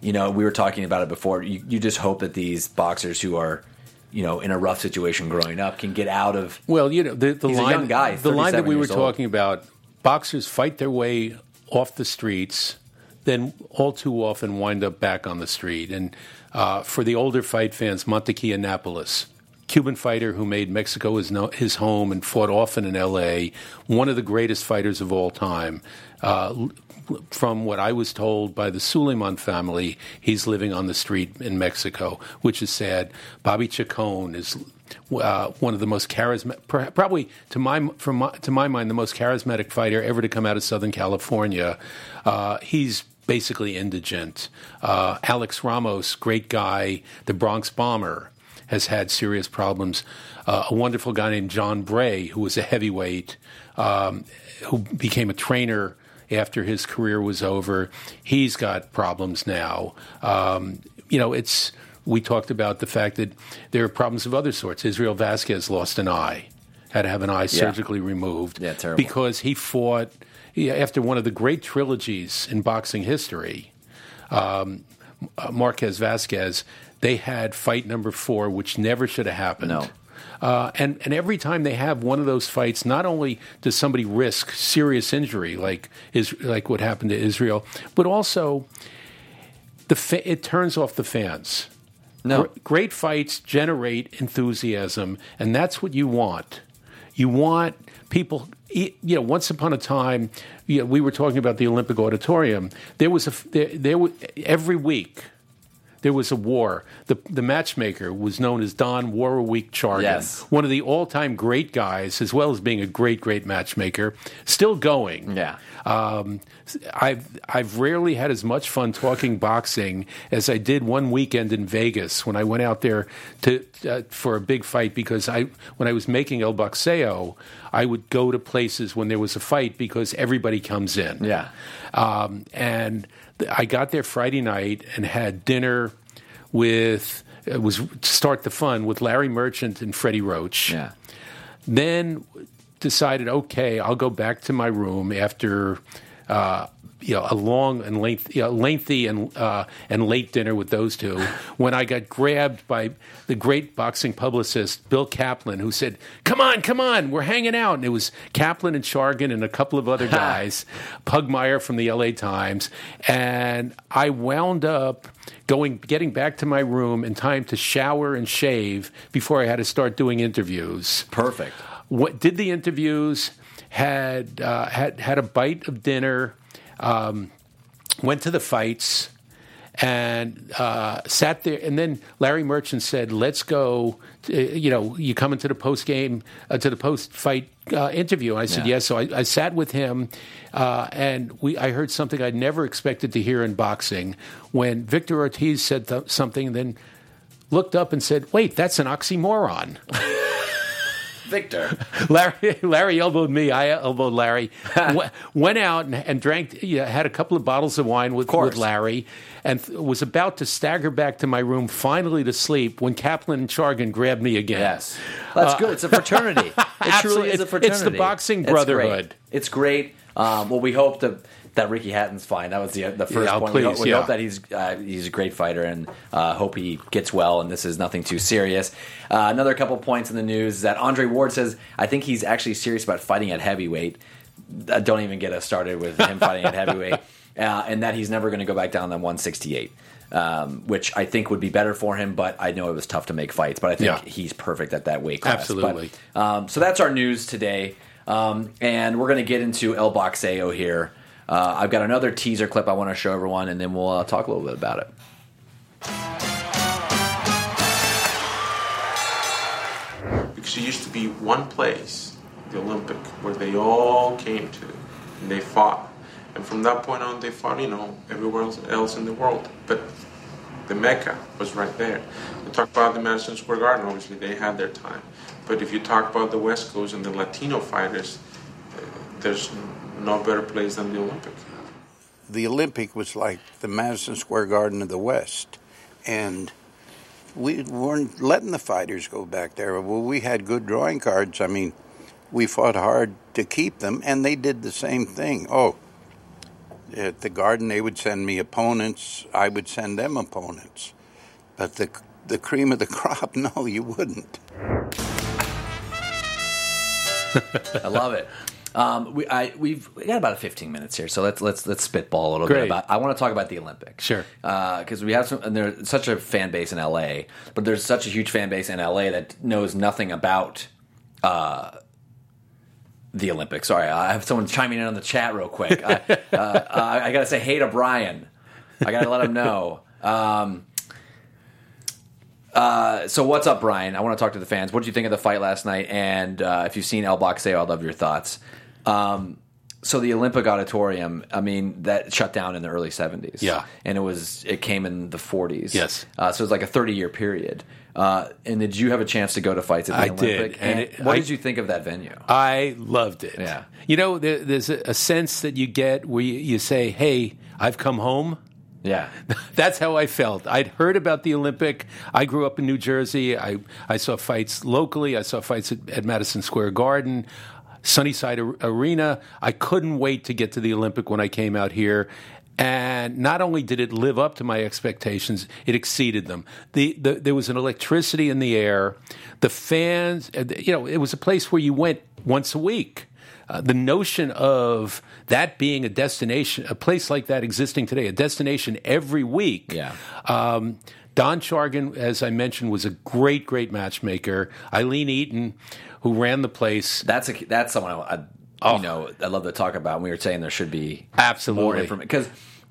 you know, we were talking about it before. You, you just hope that these boxers who are, you know, in a rough situation growing up can get out of.
Well, you know, the, the line,
young guy,
the line that we were
old.
talking about, boxers fight their way off the streets, then all too often wind up back on the street. And uh, for the older fight fans, Mantequilla Napoles, Cuban fighter who made Mexico his, no, his home and fought often in L.A., one of the greatest fighters of all time. Uh, from what I was told by the Sulaiman family, he's living on the street in Mexico, which is sad. Bobby Chacon is uh, one of the most charismatic, probably to my, from my, to my mind, the most charismatic fighter ever to come out of Southern California. Uh, he's basically indigent. Uh, Alex Ramos, great guy, the Bronx Bomber, has had serious problems. Uh, a wonderful guy named John Bray, who was a heavyweight, um, who became a trainer after his career was over. He's got problems now. Um, you know, it's we talked about the fact that there are problems of other sorts. Israel Vasquez lost an eye, had to have an eye surgically removed.
Yeah, terrible.
Because he fought yeah, after one of the great trilogies in boxing history, um, uh, Marquez Vasquez. They had fight number four, which never should have happened.
No.
Uh, and and every time they have one of those fights, not only does somebody risk serious injury, like is like what happened to Israel, but also the fa- it turns off the fans.
No.
Gr- great fights generate enthusiasm, and that's what you want. You want people. You know, once upon a time, you know, we were talking about the Olympic Auditorium. There was a there, there every week there was a war. The the matchmaker was known as Don War-a-Week Chargin,
Yes.
one of the all time great guys, as well as being a great great matchmaker. Still going.
Yeah.
Um, I've I've rarely had as much fun talking boxing as I did one weekend in Vegas when I went out there to uh, for a big fight because I when I was making El Boxeo, I would go to places when there was a fight because everybody comes in.
Yeah.
Um, and I got there Friday night and had dinner with it was start the fun with Larry Merchant and Freddie Roach
Yeah.
then decided, okay, I'll go back to my room after uh, you know a long and length, you know, lengthy and uh, and late dinner with those two. when I got grabbed by the great boxing publicist Bill Caplan, who said, "Come on, come on, we're hanging out." And it was Caplan and Chargin and a couple of other guys, Pugmire from the L.A. Times, and I wound up going getting back to my room in time to shower and shave before I had to start doing interviews
Perfect.
what, did the interviews, had uh, had had a bite of dinner, um, went to the fights, and uh, sat there. And then Larry Merchant said, "Let's go." To, you know, you come into the post game uh, to the post fight uh, interview. And I said,
Yeah.
"Yes." So I, I sat with him, uh, and we I heard something I'd never expected to hear in boxing when Victor Ortiz said th- something, then looked up and said, "Wait, that's an oxymoron."
Victor.
Larry, Larry elbowed me. I elbowed Larry. Went out and, and drank. Yeah, had a couple of bottles of wine with,
course.
with Larry, and th- was about to stagger back to my room, finally to sleep, when Caplan and Chargin grabbed me again.
Yes, that's good. It's a fraternity. It truly is a
It's-
fraternity.
it's the boxing
It's
brotherhood.
great. It's great. Um, well, we hope that that Ricky Hatton's fine. That was the the first
Yeah,
point. we,
please,
hope, we
yeah.
hope that he's uh, he's a great fighter and uh, hope he gets well. And this is nothing too serious. Uh, another couple points in the news is that Andre Ward says I think he's actually serious about fighting at heavyweight. Uh, don't even get us started with him fighting at heavyweight, uh, and that he's never going to go back down to 168. Um, which I think would be better for him, but I know it was tough to make fights. But I think
Yeah.
he's perfect at that weight class.
Absolutely.
But, um, so that's our news today, um, and we're going to get into El Boxeo here. Uh, I've got another teaser clip I want to show everyone, and then we'll uh, talk a little bit about it.
because it used to be one place, the Olympic, where they all came to and they fought. And from that point on, they fought, you know, everywhere else, in the world. But the Mecca was right there. You talk about the Madison Square Garden, obviously, they had their time. But if you talk about the West Coast and the Latino fighters, uh, there's no better place than the Olympic.
the Olympic was like the Madison Square Garden of the West, and we weren't letting the fighters go back there. Well, we had good drawing cards. I mean, we fought hard to keep them, and they did the same thing. Oh, at the Garden, they would send me opponents. I would send them opponents, but the the cream of the crop, no, you wouldn't.
I love it. Um, we I, we've we got about 15 minutes here, so let's let's let's spitball a little
Great.
bit about. I want to talk about the Olympics,
Sure.
because we have some, and there's such a fan base in LA, but there's such a huge fan base in LA that knows nothing about uh, the Olympics. Sorry, I have someone chiming in on the chat real quick. I, uh, uh, I got to say hey to Brian. I got to let him know. Um, uh, so what's up, Brian? I want to talk to the fans. What did you think of the fight last night? And uh, if you've seen El Boxeo, I'd love your thoughts. Um, so the Olympic Auditorium, I mean, that shut down in the early '70s.
Yeah.
and it was it came in the '40s.
Yes.
uh, so it was like a 30 year period. Uh, and did you have a chance to go to fights at the
I
Olympic?
did, and it-
what
I-
did you think of that venue?
I loved it.
Yeah.
You know, there, there's a, a sense that you get where you, you say, "Hey, I've come home."
yeah,
That's how I felt. I'd heard about the Olympic. I grew up in New Jersey. I, I saw fights locally. I saw fights at, at Madison Square Garden, Sunnyside Ar- Arena. I couldn't wait to get to the Olympic when I came out here. And not only did it live up to my expectations, it exceeded them. The, the, there was an electricity in the air. The fans, uh, you know, it was a place where you went once a week. Uh, the notion of that being a destination, a place like that existing today, a destination every week.
Yeah.
Um, Don Chargin, as I mentioned, was a great, great matchmaker. Eileen Eaton, who ran the place,
that's a that's someone I, I
Oh.
you know I love to talk about. We were saying there should be
Absolutely.
more information because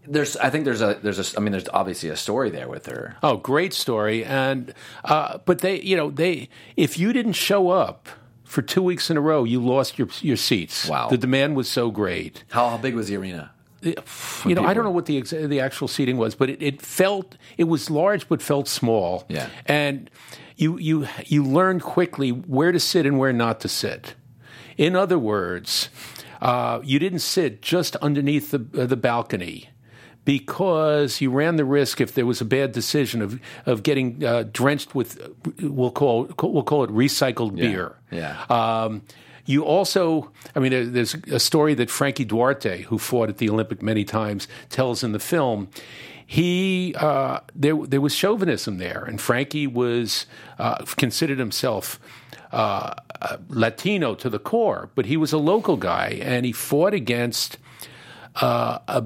there's I think there's a there's a I mean there's obviously a story there with her.
Oh, great story. And uh, but they, you know, they if you didn't show up for two weeks in a row, you lost your your seats.
Wow.
the demand was so great.
How, how big was the arena?
You know, I don't know what the ex- the actual seating was, but it, it felt it was large, but felt small.
Yeah.
and you you you learned quickly where to sit and where not to sit. In other words, uh, you didn't sit just underneath the uh, the balcony. Because you ran the risk, if there was a bad decision, of of getting uh, drenched with, we'll call we'll call it recycled beer.
Yeah.
Um, you also, I mean, there's a story that Frankie Duarte, who fought at the Olympic many times, tells in the film. He uh, there there was chauvinism there, and Frankie was uh, considered himself uh, uh, Latino to the core, but he was a local guy, and he fought against uh, a,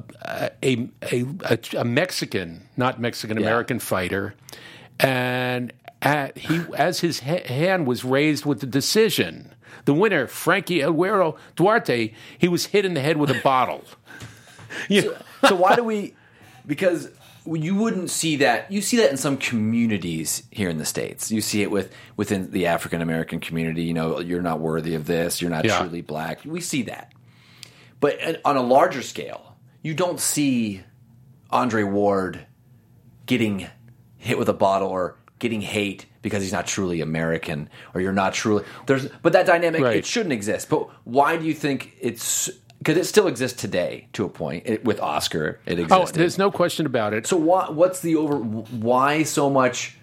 a, a, a, Mexican, not Mexican American fighter, and at, he as his ha- hand was raised with the decision, the winner Frankie Aguero Duarte, he was hit in the head with a bottle. You-
so why do we? Because you wouldn't see that. You see that in some communities here in the states. You see it with within the African American community. You know, you're not worthy of this. You're not
Yeah.
truly black. We see that, but on a larger scale, you don't see Andre Ward getting hit with a bottle or getting hate because he's not truly American or you're not truly there's but that dynamic
Right.
it shouldn't exist but why do you think it's because it still exists today to a point it, with Oscar it
exists.
oh,
there's no question about it.
so why, what's the over why so much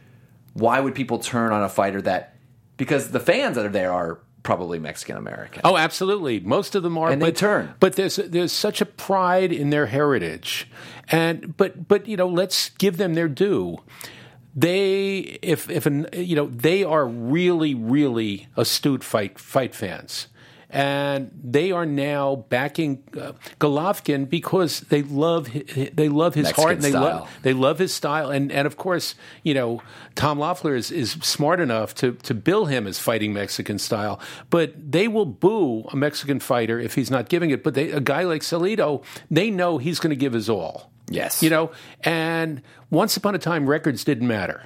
why would people turn on a fighter that because the fans that are there are probably Mexican American
Oh, absolutely. Most of them are,
And they
but,
turn.
But there's there's such a pride in their heritage, and but but you know, let's give them their due. They if if an, you know they are really really astute fight fight fans. and they are now backing uh, Golovkin because they love hi- they love his
Mexican
heart and they
style.
love they love his style and and of course you know Tom Loeffler is, is smart enough to to bill him as fighting Mexican style, but they will boo a Mexican fighter if he's not giving it. But they, a guy like Salido, they know he's going to give his all.
Yes.
You know, and once upon a time, records didn't matter.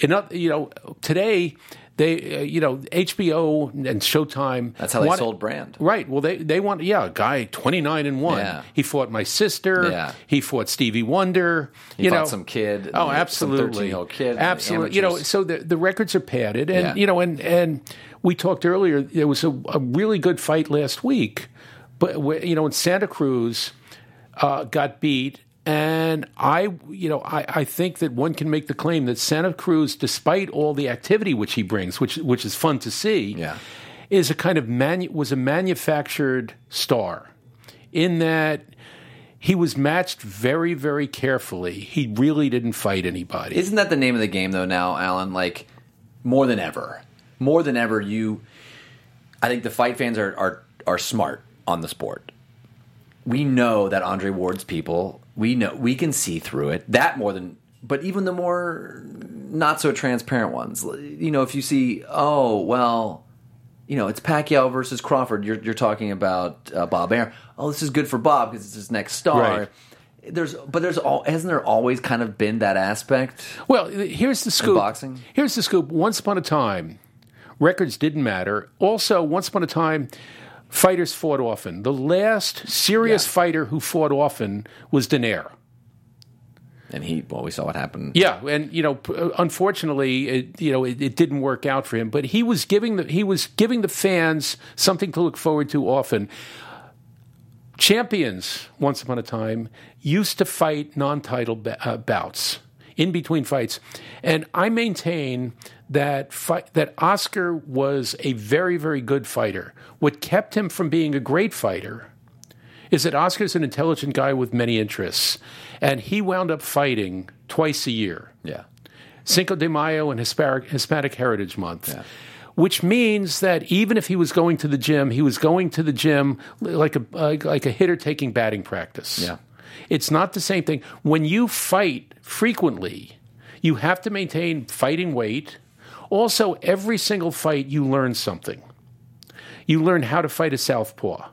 In, oth- you know, today they, uh, you know, HBO and Showtime.
That's how they
want-
sold brand.
Right. Well, they they want yeah, a guy twenty nine and one.
Yeah.
He fought my sister.
Yeah.
He fought Stevie Wonder.
He
you
fought
know,
some kid,
Oh, absolutely.
13-year-old kid
Absolutely. You know, so the the records are padded, and
Yeah.
you know, and and we talked earlier. There was a, a really good fight last week, but you know, in Santa Cruz, uh, got beat. And I, you know, I, I think that one can make the claim that Santa Cruz, despite all the activity which he brings, which which is fun to see,
Yeah.
is a kind of manu- was a manufactured star, in that he was matched very very carefully. He really didn't fight anybody.
Isn't that the name of the game though now, Alan? Like more than ever. More than ever you I think the fight fans are are are smart on the sport. We know that Andre Ward's people, we know we can see through it. That more than but even the more not so transparent ones. You know, if you see, oh, well, you know, it's Pacquiao versus Crawford. You're, you're talking about uh, Bob Arum. Oh, this is good for Bob because it's his next star.
Right.
There's, but there's all hasn't there always kind of been that aspect?
Well, here's the scoop.
boxing?
Here's the scoop. Once upon a time, records didn't matter. Also, once upon a time, fighters fought often. The last serious
Yeah.
fighter who fought often was Daenerys.
And he, well, we saw what happened.
Yeah, and you know, unfortunately, it, you know, it, it didn't work out for him. But he was giving the he was giving the fans something to look forward to often. Champions, once upon a time, used to fight non-title ba- uh, bouts in between fights, and I maintain that fight, that Oscar was a very very good fighter. What kept him from being a great fighter is that Oscar's an intelligent guy with many interests, and he wound up fighting twice a year.
Yeah.
Cinco de Mayo and Hispanic, Hispanic Heritage Month.
Yeah.
Which means that even if he was going to the gym, he was going to the gym like a like, like a hitter taking batting practice.
Yeah.
It's not the same thing. When you fight frequently, you have to maintain fighting weight. Also, every single fight you learn something. You learn how to fight a southpaw.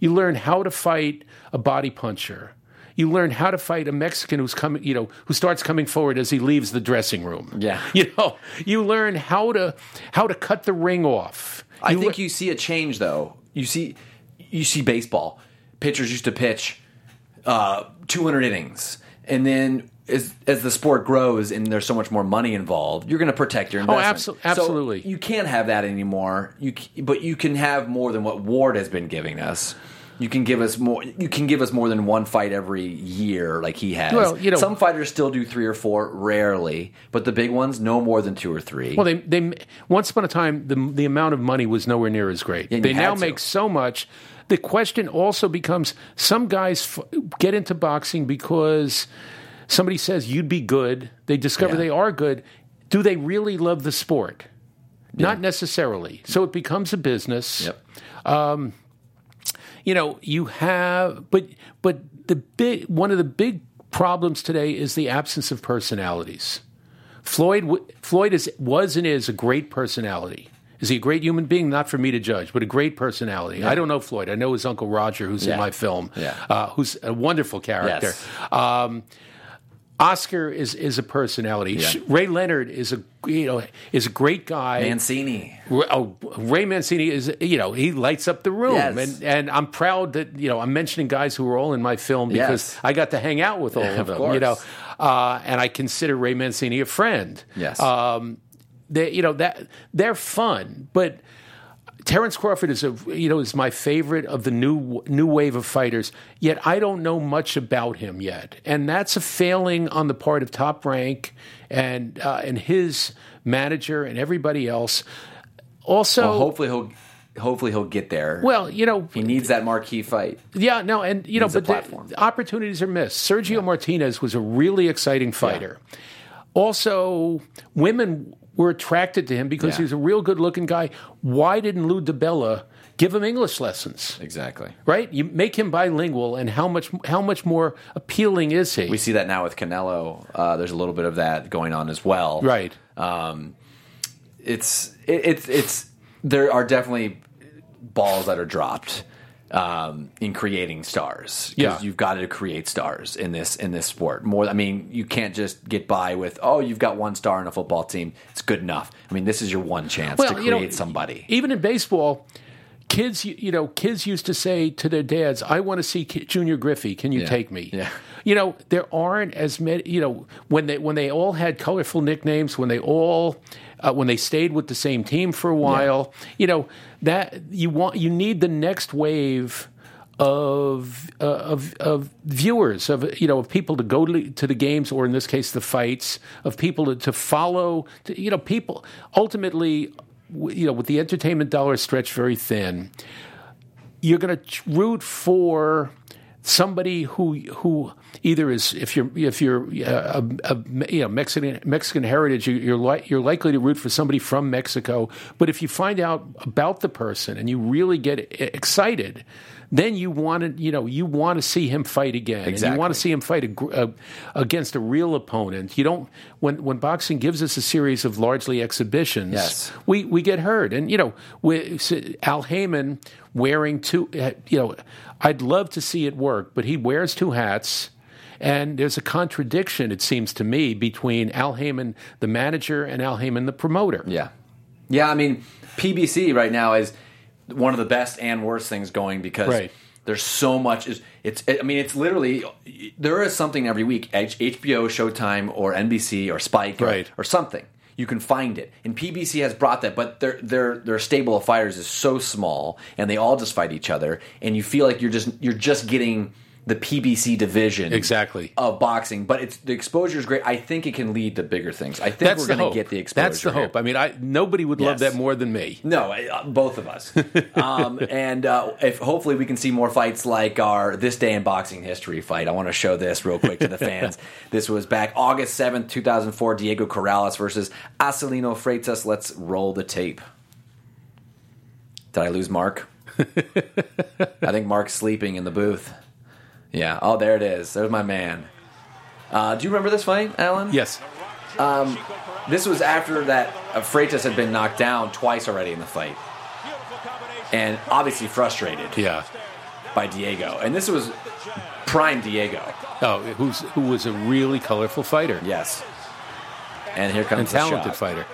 You learn how to fight a body puncher. You learn how to fight a Mexican who's coming, you know, who starts coming forward as he leaves the dressing room.
Yeah.
You know, you learn how to how to cut the ring off.
I think
lear-
you see a change though. You see, you see baseball. Pitchers used to pitch uh, 200 innings, and then as as the sport grows and there's so much more money involved, you're going to protect your investment.
abso- absolutely.
So you can't have that anymore. You but you can have more than what Ward has been giving us. You can give us more. You can give us more than one fight every year, like he has.
Well, you know-
some fighters still do three or four, rarely, but the big ones, no more than two or three.
Well, they they once upon a time the the amount of money was nowhere near as great.
Yeah,
they now
to.
make so much. The question also becomes: some guys f- get into boxing because somebody says you'd be good. They discover
Yeah.
they are good. Do they really love the sport? Not necessarily. So it becomes a business.
Yep.
Um, you know you have but but the big one of the big problems today is the absence of personalities floyd floyd is was and is a great personality is he a great human being not for me to judge but a great personality i don't know floyd i know his uncle roger who's
Yeah.
in my film
Yeah.
uh, who's a wonderful character
Yes.
um, Oscar is is a personality.
Yeah.
Ray Leonard is a you know is a great guy.
Mancini.
Oh, Ray Mancini is you know he lights up the room,
Yes.
and and I'm proud that you know I'm mentioning guys who are all in my film because
Yes.
I got to hang out with all
Yeah,
of them, you know, uh, and I consider Ray Mancini a friend.
Yes.
um, they you know that they're fun, but. Terrence Crawford is a you know is my favorite of the new new wave of fighters. Yet I don't know much about him yet, and that's a failing on the part of Top Rank and uh, and his manager and everybody else. Also,
Well, hopefully he'll hopefully he'll get there.
well, you know,
he needs that marquee fight.
yeah, no, and you know, but the- the opportunities are missed. Sergio Martinez was a really exciting fighter. also women were attracted to him because
Yeah.
he was a real good looking guy. Why didn't Lou DiBella give him English lessons?
Exactly.
Right? You make him bilingual, and how much how much more appealing is he?
We see that now with Canelo. Uh, there's a little bit of that going on as well.
right.
Um, it's it, it's it's there are definitely balls that are dropped um, in creating stars.
Yeah.
you've got to create stars in this in this sport. More, I mean, you can't just get by with oh, you've got one star in a football team. It's good enough. I mean, this is your one chance to create
you know,
somebody.
Even in baseball, kids, you, you know, kids used to say to their dads, "I want to see Junior Griffey. Can you
Yeah.
take me?"
Yeah.
You know, there aren't as many. You know, when they when they all had colorful nicknames, when they all uh, when they stayed with the same team for a while, you know that you want you need the next wave of uh, of of viewers of you know of people to go to, to the games or in this case the fights of people to, to follow to, you know people ultimately you know with the entertainment dollar stretched very thin you're going to root for somebody who who either is if you're if you're uh, a, a you know Mexican Mexican heritage you- you're li- you're likely to root for somebody from Mexico but if you find out about the person and you really get excited then you want to you know you want to see him fight again and you want to see him fight a, gr- uh, against a real opponent you don't when when boxing gives us a series of largely exhibitions
Yes.
we we get hurt. And you know, we, Al Haymon wearing two. uh, You know, I'd love to see it work, but he wears two hats. And there's a contradiction, it seems to me, between Al Haymon, the manager, and Al Haymon, the promoter.
Yeah, yeah. I mean, PBC right now is one of the best and worst things going because
Right.
there's so much. Is it's? I mean, it's literally there is something every week. H- HBO, Showtime, or NBC, or Spike, or,
Right.
or something. You can find it, and PBC has brought that, but their their their stable of fighters is so small, and they all just fight each other, and you feel like you're just you're just getting the PBC division
Exactly.
of boxing, but it's the exposure is great. I think it can lead to bigger things. I think
That's
we're going to get the exposure.
That's the
here.
hope. I mean, I nobody would love that more than me.
No, uh, both of us. um, and uh, if hopefully we can see more fights like our this day in boxing history fight. I want to show this real quick to the fans. this was back August seventh, two thousand four. Diego Corrales versus Acelino Freitas. Let's roll the tape. Did I lose Mark? I think Mark's sleeping in the booth. Yeah. Oh, there it is. There's my man. Uh, do you remember this fight, Alan?
Yes.
This was after that uh, Freitas had been knocked down twice already in the fight. And obviously frustrated
Yeah.
by Diego. And this was prime Diego.
Oh, who's who was a really colorful fighter
Yes. And here comes
and
the
talented
shot.
fighter.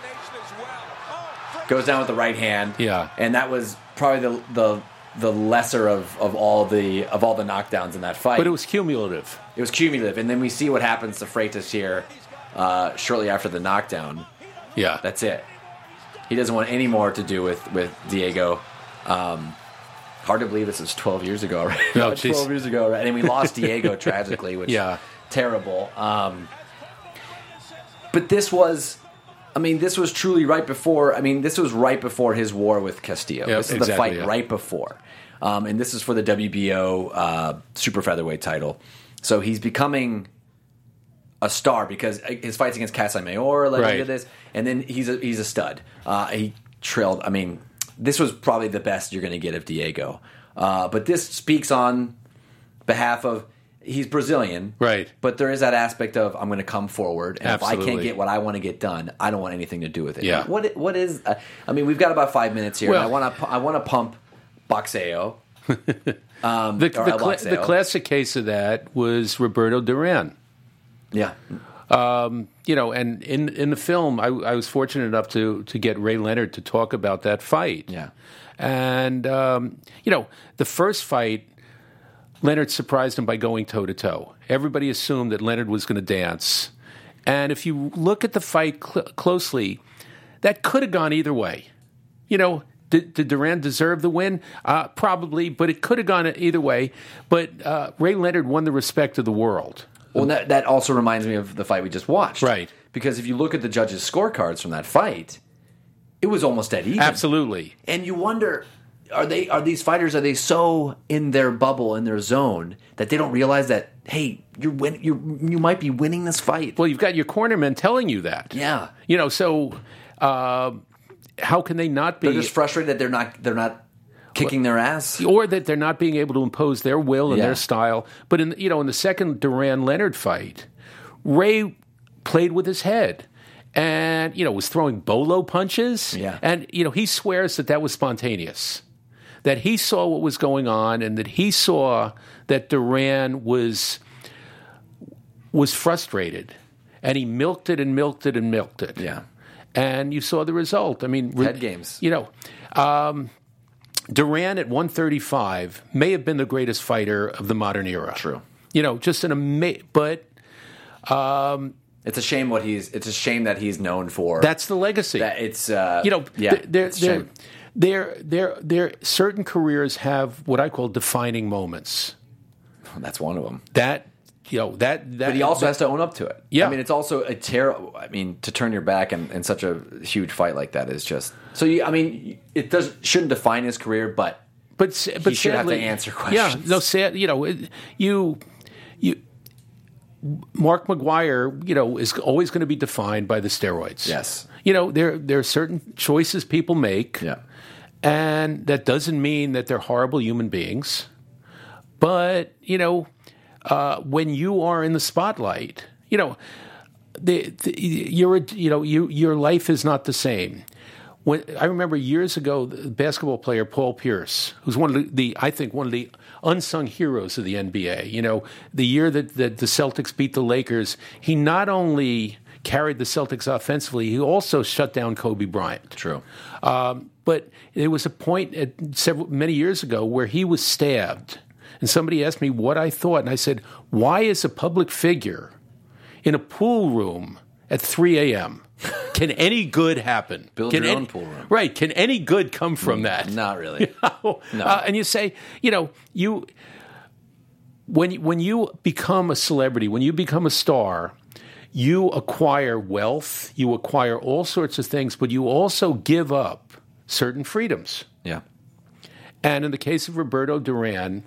Goes down with the right hand.
Yeah.
And that was probably the the the lesser of, of all the of all the knockdowns in that fight.
But it was cumulative.
it was cumulative. And then we see what happens to Freitas here uh, shortly after the knockdown.
Yeah.
That's it. He doesn't want any more to do with with Diego. Um, hard to believe this is 12 years ago right?
Oh,
12
jeez.
years ago, already. and we lost Diego tragically, which
Yeah.
terrible. Um, but this was, I mean, this was truly right before. I mean, this was right before his war with Castillo.
Yeah,
this is the fight
yeah.
right before, um, and this is for the WBO uh, super featherweight title. So he's becoming a star because his fights against Casamayor led
Right.
into this, and then he's a he's a stud. Uh, he trailed. I mean, this was probably the best you're going to get of Diego. Uh, but this speaks on behalf of he's Brazilian,
Right.
But there is that aspect of I'm going to come forward, and if I can't get what I want to get done, I don't want anything to do with it.
Yeah.
What what is? Uh, I mean, we've got about five minutes here. and I want to I want to pump Boxeo. Um,
The, the,
Boxeo.
the classic case of that was Roberto Duran.
yeah,
you know, and in in the film, I, I was fortunate enough to to get Ray Leonard to talk about that fight.
Yeah.
and um, you know, the first fight, Leonard surprised him by going toe to toe. Everybody assumed that Leonard was going to dance, and if you look at the fight cl- closely, that could have gone either way. You know. Did, did Duran deserve the win? Uh, probably, but it could have gone either way. But uh, Ray Leonard won the respect of the world.
Well, that, that also reminds me of the fight we just watched.
Right.
Because if you look at the judges' scorecards from that fight, it was almost dead even.
Absolutely.
And you wonder, are they are these fighters are they so in their bubble in their zone that they don't realize that hey you're win you you might be winning this fight.
Well, you've got your cornermen telling you that.
Yeah.
You know, so uh, how can they not be?
They're just frustrated that they're not they're not kicking their ass.
or that they're not being able to impose their will and
Yeah.
their style. But in you know in the second Duran Leonard fight, Ray played with his head. And you know was throwing bolo punches,
Yeah.
and you know he swears that that was spontaneous, that he saw what was going on, and that he saw that Duran was was frustrated, and he milked it and milked it and milked it.
Yeah.
and you saw the result. I mean,
Head games.
You know, um, Duran at 135 may have been the greatest fighter of the modern era.
True.
You know, just an amazing, but um,
It's a shame what he's. It's a shame that he's known for.
that's the legacy.
that it's. Uh,
you know,
yeah,
th-
a
there, there, there. Certain careers have what I call defining moments.
that's one of them.
That you know that that.
But he also has to own up to it.
Yeah.
I mean, it's also a terrible. I mean, to turn your back in, in such a huge fight like that is just. So you, I mean, it does shouldn't define his career, but
but but
should have to answer questions.
Yeah, no, sad. You know, it- you you. Mark McGwire, you know, is always going to be defined by the steroids.
Yes.
You know, there there are certain choices people make.
Yeah.
And that doesn't mean that they're horrible human beings. But, you know, uh, when you are in the spotlight, you know, the, the, you're, you know, you, your life is not the same. When I remember years ago, the basketball player Paul Pierce, who's one of the, I think one of the unsung heroes of the NBA. You know, the year that, that the Celtics beat the Lakers, he not only carried the Celtics offensively, he also shut down Kobe Bryant.
True.
Um, but there was a point at several many years ago where he was stabbed, and somebody asked me what I thought, and I said, "Why is a public figure in a pool room at 3 a.m. Can any good happen?
Build
can
your
any-
own pool room.
right? Can any good come from that?
not really.
No. Uh, and you say, you know, you when when you become a celebrity, when you become a star, you acquire wealth, you acquire all sorts of things, but you also give up certain freedoms.
yeah.
And in the case of Roberto Duran,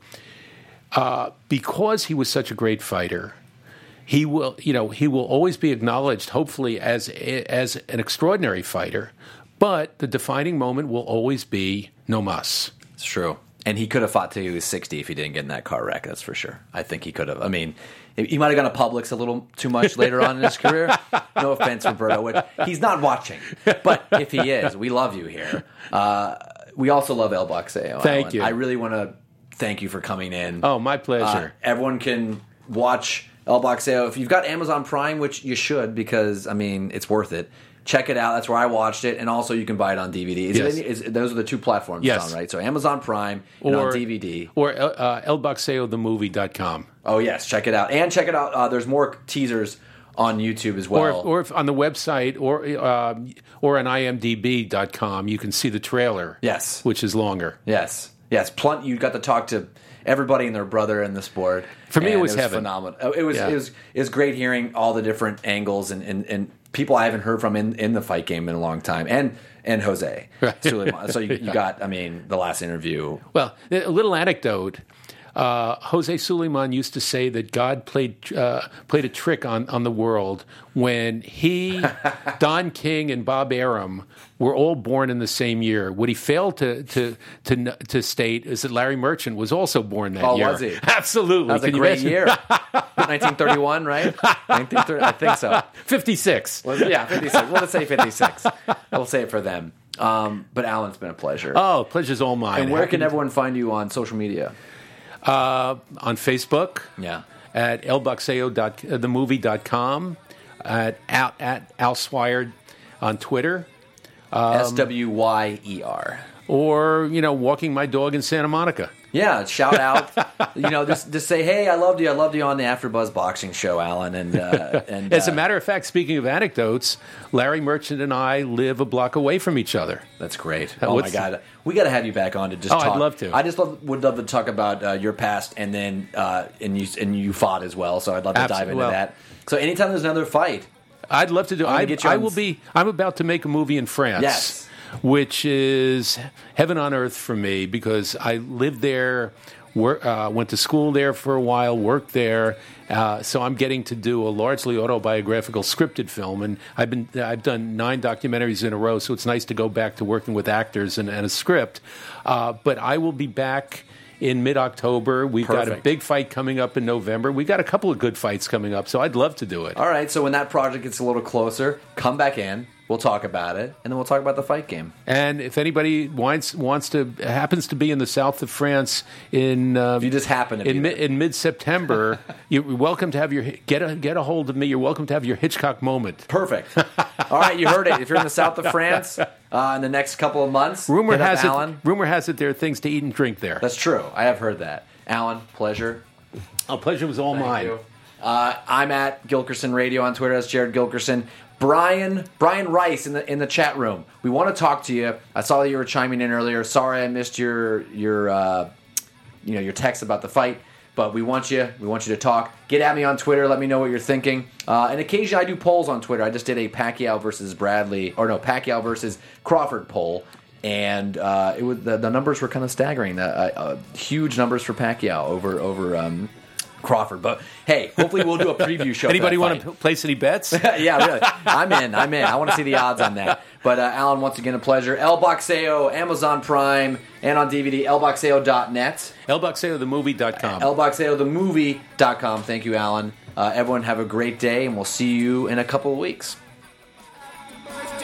uh, because he was such a great fighter, he will, you know, he will always be acknowledged, hopefully, as as an extraordinary fighter. But the defining moment will always be no mas.
It's true. And he could have fought till he was 60 if he didn't get in that car wreck, that's for sure. I think he could have. I mean, he might have gone to Publix a little too much later on in his career. No offense, Roberto. Which, he's not watching. But if he is, we love you here. Uh, we also love El Boxeo.
Thank
Alan.
you.
I really want to thank you for coming in.
Oh, my
Uh,
pleasure.
everyone can watch El Boxeo. If you've got Amazon Prime, which you should because, I mean, it's worth it. Check it out. That's where I watched it, and also you can buy it on DVD. Is it
Yes.
is- those are the two platforms
Yes.
on, right? So Amazon Prime and on DVD.
Or uh, elboxeothemovie.com.
Oh yes, check it out, and check it out. Uh, there's more teasers on YouTube as well.
Or, if, or if on the website or uh, or on imdb.com, you can see the trailer.
Yes.
Which is longer.
yes, yes. Plenty. You got to talk to everybody and their brother in the sport.
For me, it
and
was heaven.
phenomenal. Oh, It was
Yeah.
it was it was great hearing all the different angles and, and, and people I haven't heard from in, in the fight game in a long time, and and Jose.
Right.
So you, you got. I mean, the last interview.
Well, a little anecdote. Uh, Jose Sulaiman used to say that God played uh, played a trick on, on the world when he, Don King, and Bob Arum were all born in the same year. What he failed to to to, to state is that Larry Merchant was also born that
Oh,
year.
was he?
Absolutely,
That was a
Can you
great year. 1931, right? 1930, I think so.
Fifty-six.
Was? Yeah, 56. Well, let's say 56. We'll say it for them. Um, but Alan, it's been a pleasure.
Oh, pleasure's all mine.
and where can everyone find you on social media?
Uh, on Facebook?
Yeah.
at elboxeo.themovie.com, at Al, at Al Swyer on Twitter,
S W Y E R.
or you know, walking my dog in Santa Monica.
Yeah, shout out. you know, just just say, hey, I loved you. I loved you on the AfterBuzz boxing show, Alan. And uh, and
As a
uh,
matter of fact, speaking of anecdotes, Larry Merchant and I live a block away from each other.
That's great. Oh my god, we got to have you back on to just.
Oh, I'd love to.
I just love, would love to talk about uh, your past, and then uh, and you and you fought as well. So I'd love to dive into
Well-
that. So anytime there's another fight,
I'd love to do. I,
get you
I will be. I'm about to make a movie in France.
Yes.
Which is heaven on earth for me because I lived there, wor- uh, went to school there for a while, worked there. Uh, so I'm getting to do a largely autobiographical scripted film, and I've been I've done nine documentaries in a row. So it's nice to go back to working with actors and, and a script. Uh, but I will be back in mid October. We've got a big fight coming up in November. We've got a couple of good fights coming up, so I'd love to do it.
All right, so when that project gets a little closer, come back in. We'll talk about it, and then we'll talk about the fight game.
And if anybody wants wants to happens to be in the south of France in uh,
If you just happen to be
in, mi- in mid September, you're welcome to have your get a get a hold of me. You're welcome to have your Hitchcock moment.
Perfect. All right, you heard it. If you're in the south of France uh, in the next couple of months,
Rumor
hit up
has it.
Alan.
Rumor has it there are things to eat and drink there.
That's true. I have heard that. Alan, pleasure.
A pleasure was all mine.
you. Uh, I'm at Gilkerson Radio on Twitter. That's Jared Gilkerson. Brian Brian Rice in the in the chat room. We want to talk to you. I saw that you were chiming in earlier. Sorry I missed your your uh, you know your text about the fight, but we want you we want you to talk. Get at me on Twitter. Let me know what you're thinking. Uh, and occasionally I do polls on Twitter. I just did a Pacquiao versus Bradley or no Pacquiao versus Crawford poll. And uh, it was the, the numbers were kind of staggering. Uh, uh, huge numbers for Pacquiao over over um, Crawford. But hey, hopefully we'll do a preview show.
Anybody want to place any bets?
yeah, really. I'm in. I'm in. I want to see the odds on that. But uh, Alan, once again, a pleasure. El Boxeo, Amazon Prime, and on DVD, elboxeo.net.
ElBoxeoTheMovie.com.
elboxeothemovie.com. Thank you, Alan. Uh, everyone have a great day, and we'll see you in a couple of weeks.